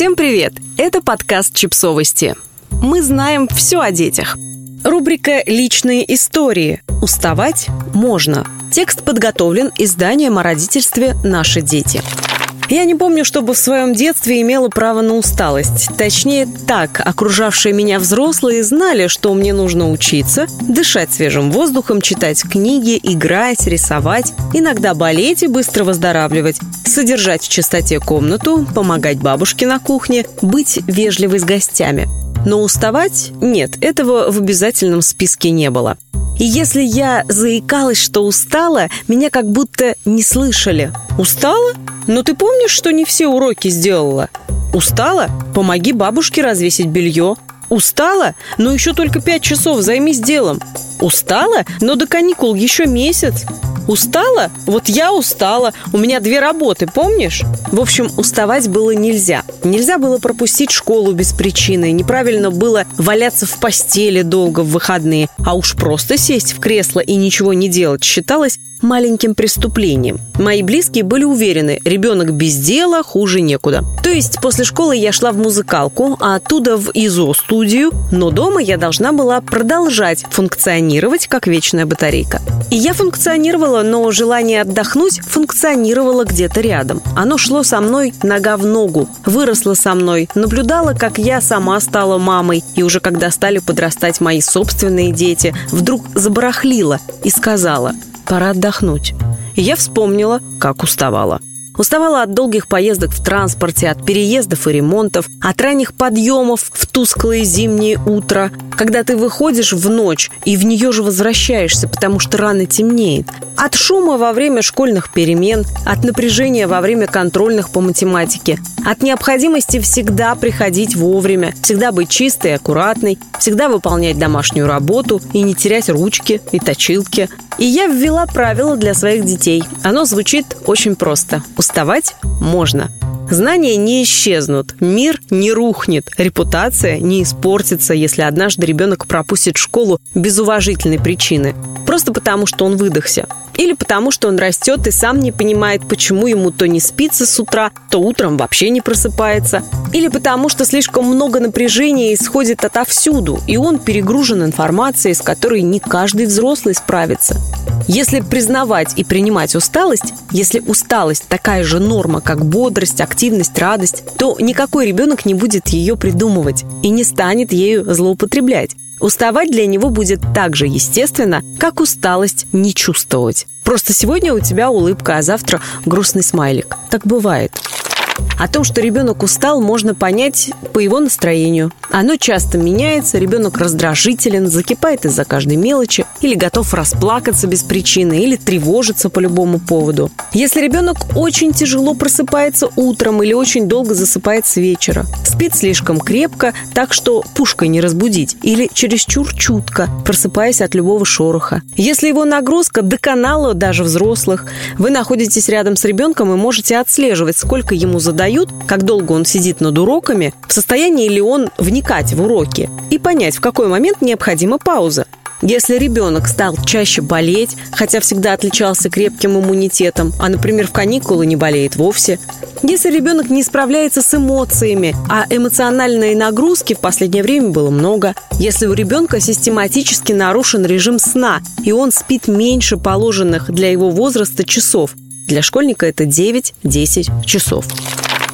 Всем привет! Это подкаст «Чипсовости». Мы знаем все о детях. Рубрика «Личные истории». Уставать можно. Текст подготовлен изданием о родительстве «Наши дети». Я не помню, чтобы в своем детстве имела право на усталость. Точнее, так, окружавшие меня взрослые знали, что мне нужно учиться, дышать свежим воздухом, читать книги, играть, рисовать, иногда болеть и быстро выздоравливать, содержать в чистоте комнату, помогать бабушке на кухне, быть вежливой с гостями. Но уставать – нет, этого в обязательном списке не было. И если я заикалась, что устала, меня как будто не слышали. Устала? Но ты помнишь, что не все уроки сделала? Устала? Помоги бабушке развесить белье. Устала? Но еще только пять часов, займись делом. Устала? Но до каникул еще месяц. Устала? Вот я устала. У меня две работы, помнишь? В общем, уставать было нельзя. Нельзя было пропустить школу без причины. Неправильно было валяться в постели долго в выходные. А уж просто сесть в кресло и ничего не делать считалось маленьким преступлением. Мои близкие были уверены, ребенок без дела хуже некуда. То есть после школы я шла в музыкалку, а оттуда в ИЗО-студию, но дома я должна была продолжать функционировать как вечная батарейка. И я функционировала, но желание отдохнуть функционировало где-то рядом. Оно шло со мной нога в ногу, выросло со мной, наблюдала, как я сама стала мамой, и уже когда стали подрастать мои собственные дети, вдруг забарахлила и сказала – пора отдохнуть. И я вспомнила, как уставала. Уставала от долгих поездок в транспорте, от переездов и ремонтов, от ранних подъемов в тусклое зимнее утро, когда ты выходишь в ночь и в нее же возвращаешься, потому что рано темнеет, от шума во время школьных перемен, от напряжения во время контрольных по математике, от необходимости всегда приходить вовремя, всегда быть чистой аккуратной, всегда выполнять домашнюю работу и не терять ручки и точилки. И я ввела правило для своих детей. Оно звучит очень просто. Уставать можно. Знания не исчезнут, мир не рухнет, репутация не испортится, если однажды ребенок пропустит школу без уважительной причины. Просто потому, что он выдохся. Или потому, что он растет и сам не понимает, почему ему то не спится с утра, то утром вообще не просыпается. Или потому, что слишком много напряжения исходит отовсюду, и он перегружен информацией, с которой не каждый взрослый справится. Если признавать и принимать усталость, если усталость такая же норма, как бодрость, активность, радость, то никакой ребенок не будет ее придумывать и не станет ею злоупотреблять. Уставать для него будет так же естественно, как усталость не чувствовать. Просто сегодня у тебя улыбка, а завтра грустный смайлик. Так бывает. О том, что ребенок устал, можно понять по его настроению. Оно часто меняется, ребенок раздражителен, закипает из-за каждой мелочи, или готов расплакаться без причины, или тревожиться по любому поводу. Если ребенок очень тяжело просыпается утром или очень долго засыпает с вечера, спит слишком крепко, так что пушкой не разбудить, или чересчур чутко, просыпаясь от любого шороха. Если его нагрузка до канала даже взрослых, вы находитесь рядом с ребенком и можете отслеживать, сколько ему задают задают, как долго он сидит над уроками, в состоянии ли он вникать в уроки и понять, в какой момент необходима пауза. Если ребенок стал чаще болеть, хотя всегда отличался крепким иммунитетом, а, например, в каникулы не болеет вовсе, если ребенок не справляется с эмоциями, а эмоциональной нагрузки в последнее время было много, если у ребенка систематически нарушен режим сна, и он спит меньше положенных для его возраста часов, для школьника это 9-10 часов.